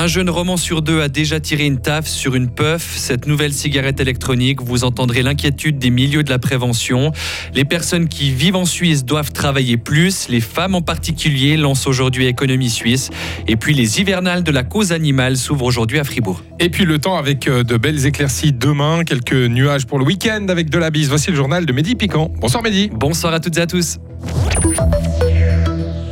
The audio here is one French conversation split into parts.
Un jeune roman sur deux a déjà tiré une taf sur une puff. Cette nouvelle cigarette électronique, vous entendrez l'inquiétude des milieux de la prévention. Les personnes qui vivent en Suisse doivent travailler plus. Les femmes en particulier lancent aujourd'hui Économie Suisse. Et puis les hivernales de la cause animale s'ouvrent aujourd'hui à Fribourg. Et puis le temps avec euh, de belles éclaircies demain, quelques nuages pour le week-end avec de la bise. Voici le journal de Mehdi Piquant. Bonsoir Mehdi. Bonsoir à toutes et à tous.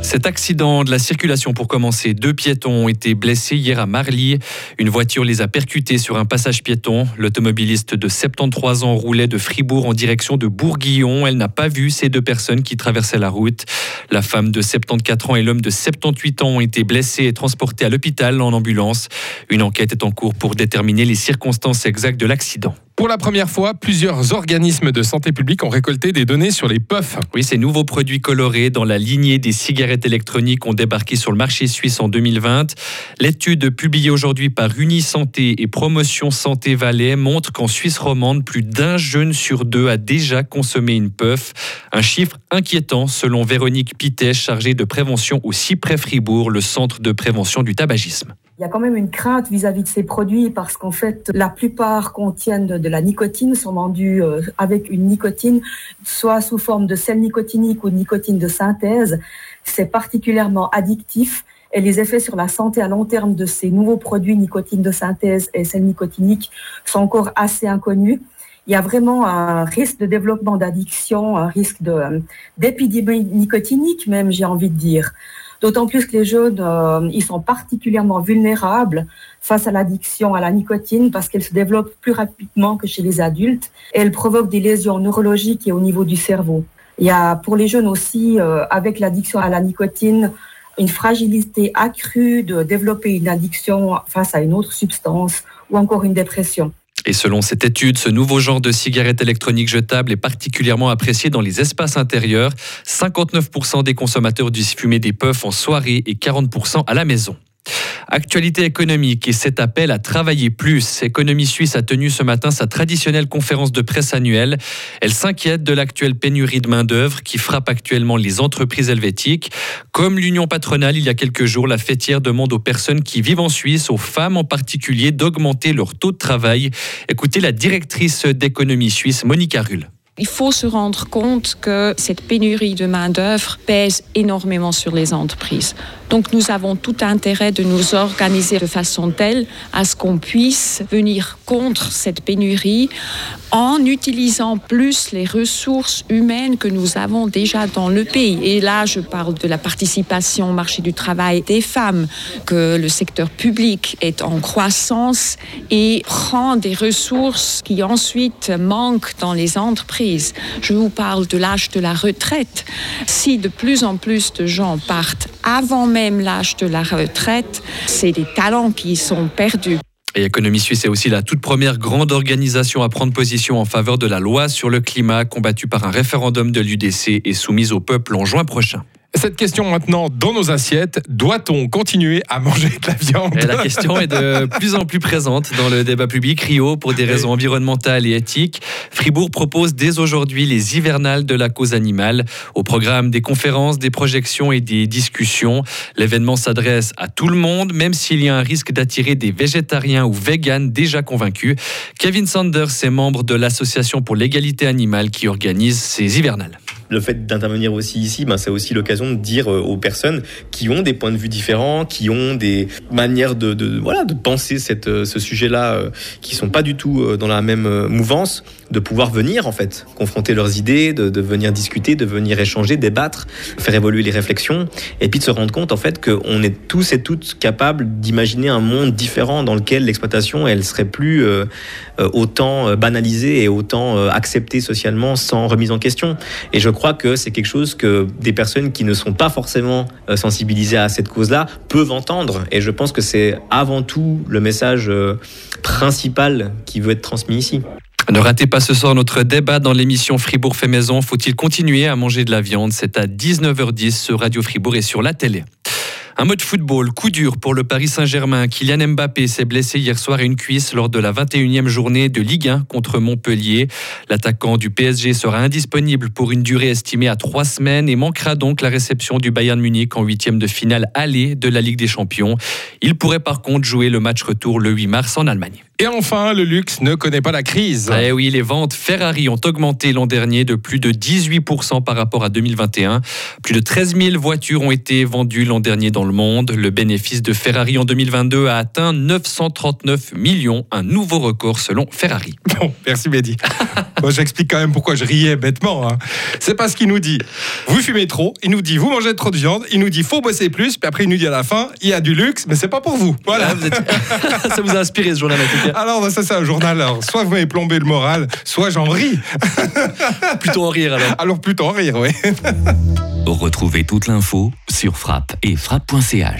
Cet accident de la circulation pour commencer, deux piétons ont été blessés hier à Marly. Une voiture les a percutés sur un passage piéton. L'automobiliste de 73 ans roulait de Fribourg en direction de Bourguillon. Elle n'a pas vu ces deux personnes qui traversaient la route. La femme de 74 ans et l'homme de 78 ans ont été blessés et transportés à l'hôpital en ambulance. Une enquête est en cours pour déterminer les circonstances exactes de l'accident. Pour la première fois, plusieurs organismes de santé publique ont récolté des données sur les puffs. Oui, ces nouveaux produits colorés dans la lignée des cigarettes électroniques ont débarqué sur le marché suisse en 2020. L'étude publiée aujourd'hui par Unisanté et Promotion Santé Valais montre qu'en Suisse romande, plus d'un jeune sur deux a déjà consommé une puff. Un chiffre inquiétant selon Véronique Pitet, chargée de prévention au CIPRE Fribourg, le centre de prévention du tabagisme. Il y a quand même une crainte vis-à-vis de ces produits parce qu'en fait, la plupart contiennent de, la nicotine, sont vendus euh, avec une nicotine, soit sous forme de sel nicotinique ou de nicotine de synthèse. C'est particulièrement addictif et les effets sur la santé à long terme de ces nouveaux produits nicotine de synthèse et sel nicotinique sont encore assez inconnus. Il y a vraiment un risque de développement d'addiction, un risque d'épidémie nicotinique même, j'ai envie de dire. D'autant plus que les jeunes, euh, ils sont particulièrement vulnérables face à l'addiction à la nicotine parce qu'elle se développe plus rapidement que chez les adultes et elle provoque des lésions neurologiques et au niveau du cerveau. Il y a pour les jeunes aussi, euh, avec l'addiction à la nicotine, une fragilité accrue de développer une addiction face à une autre substance ou encore une dépression. Et selon cette étude, ce nouveau genre de cigarette électronique jetable est particulièrement apprécié dans les espaces intérieurs. 59% des consommateurs disent fumer des puffs en soirée et 40% à la maison. Actualité économique et cet appel à travailler plus. Économie Suisse a tenu ce matin sa traditionnelle conférence de presse annuelle. Elle s'inquiète de l'actuelle pénurie de main-d'œuvre qui frappe actuellement les entreprises helvétiques. Comme l'Union patronale, il y a quelques jours, la fêtière demande aux personnes qui vivent en Suisse, aux femmes en particulier, d'augmenter leur taux de travail. Écoutez la directrice d'économie suisse, Monica Rull. Il faut se rendre compte que cette pénurie de main-d'œuvre pèse énormément sur les entreprises. Donc nous avons tout intérêt de nous organiser de façon telle à ce qu'on puisse venir contre cette pénurie en utilisant plus les ressources humaines que nous avons déjà dans le pays. Et là, je parle de la participation au marché du travail des femmes, que le secteur public est en croissance et prend des ressources qui ensuite manquent dans les entreprises. Je vous parle de l'âge de la retraite. Si de plus en plus de gens partent avant même l'âge de la retraite, c'est des talents qui sont perdus. Et Économie Suisse est aussi la toute première grande organisation à prendre position en faveur de la loi sur le climat combattue par un référendum de l'UDC et soumise au peuple en juin prochain. Cette question maintenant dans nos assiettes, doit-on continuer à manger de la viande La question est de plus en plus présente dans le débat public. Rio, pour des raisons environnementales et éthiques, Fribourg propose dès aujourd'hui les hivernales de la cause animale. Au programme des conférences, des projections et des discussions. L'événement s'adresse à tout le monde, même s'il y a un risque d'attirer des végétariens ou véganes déjà convaincus. Kevin Sanders est membre de l'Association pour l'égalité animale qui organise ces hivernales le fait d'intervenir aussi ici, ben, c'est aussi l'occasion de dire euh, aux personnes qui ont des points de vue différents, qui ont des manières de, voilà de penser cette, euh, ce sujet-là, euh, qui sont pas du tout dans la même mouvance, de pouvoir venir en fait confronter leurs idées, de, de venir discuter, de venir échanger, débattre, faire évoluer les réflexions, et puis de se rendre compte en fait qu'on est tous et toutes capables d'imaginer un monde différent dans lequel l'exploitation elle serait plus autant banalisée et autant acceptée socialement sans remise en question. Et je crois que c'est quelque chose que des personnes qui ne sont pas forcément euh, sensibilisées à cette cause-là peuvent entendre. Et je pense que c'est avant tout le message euh, principal qui veut être transmis ici. Ne ratez pas ce soir notre débat dans l'émission Fribourg fait maison. Faut-il continuer à manger de la viande? C'est à 19h10 sur Radio Fribourg et sur la télé. Un mode football, coup dur pour le Paris Saint-Germain. Kylian Mbappé s'est blessé hier soir à une cuisse lors de la 21e journée de Ligue 1 contre Montpellier. L'attaquant du PSG sera indisponible pour une durée estimée à trois semaines et manquera donc la réception du Bayern Munich en huitième de finale aller de la Ligue des Champions. Il pourrait par contre jouer le match retour le 8 mars en Allemagne. Et enfin, le luxe ne connaît pas la crise. Eh oui, les ventes Ferrari ont augmenté l'an dernier de plus de 18% par rapport à 2021. Plus de 13 000 voitures ont été vendues l'an dernier dans le monde. Le bénéfice de Ferrari en 2022 a atteint 939 millions, un nouveau record selon Ferrari. Bon, merci Mehdi. Moi, j'explique quand même pourquoi je riais bêtement. Hein. C'est parce qu'il nous dit, vous fumez trop, il nous dit, vous mangez trop de viande, il nous dit, faut bosser plus, puis après il nous dit à la fin, il y a du luxe, mais c'est pas pour vous. Voilà. Ah, vous êtes- Ça vous a inspiré ce journal Alors, bah, ça c'est un journal. Alors, soit vous m'avez plombé le moral, soit j'en ris. Plutôt en rire alors. Alors plutôt en rire, oui. Retrouvez toute l'info sur frappe et frappe.ch.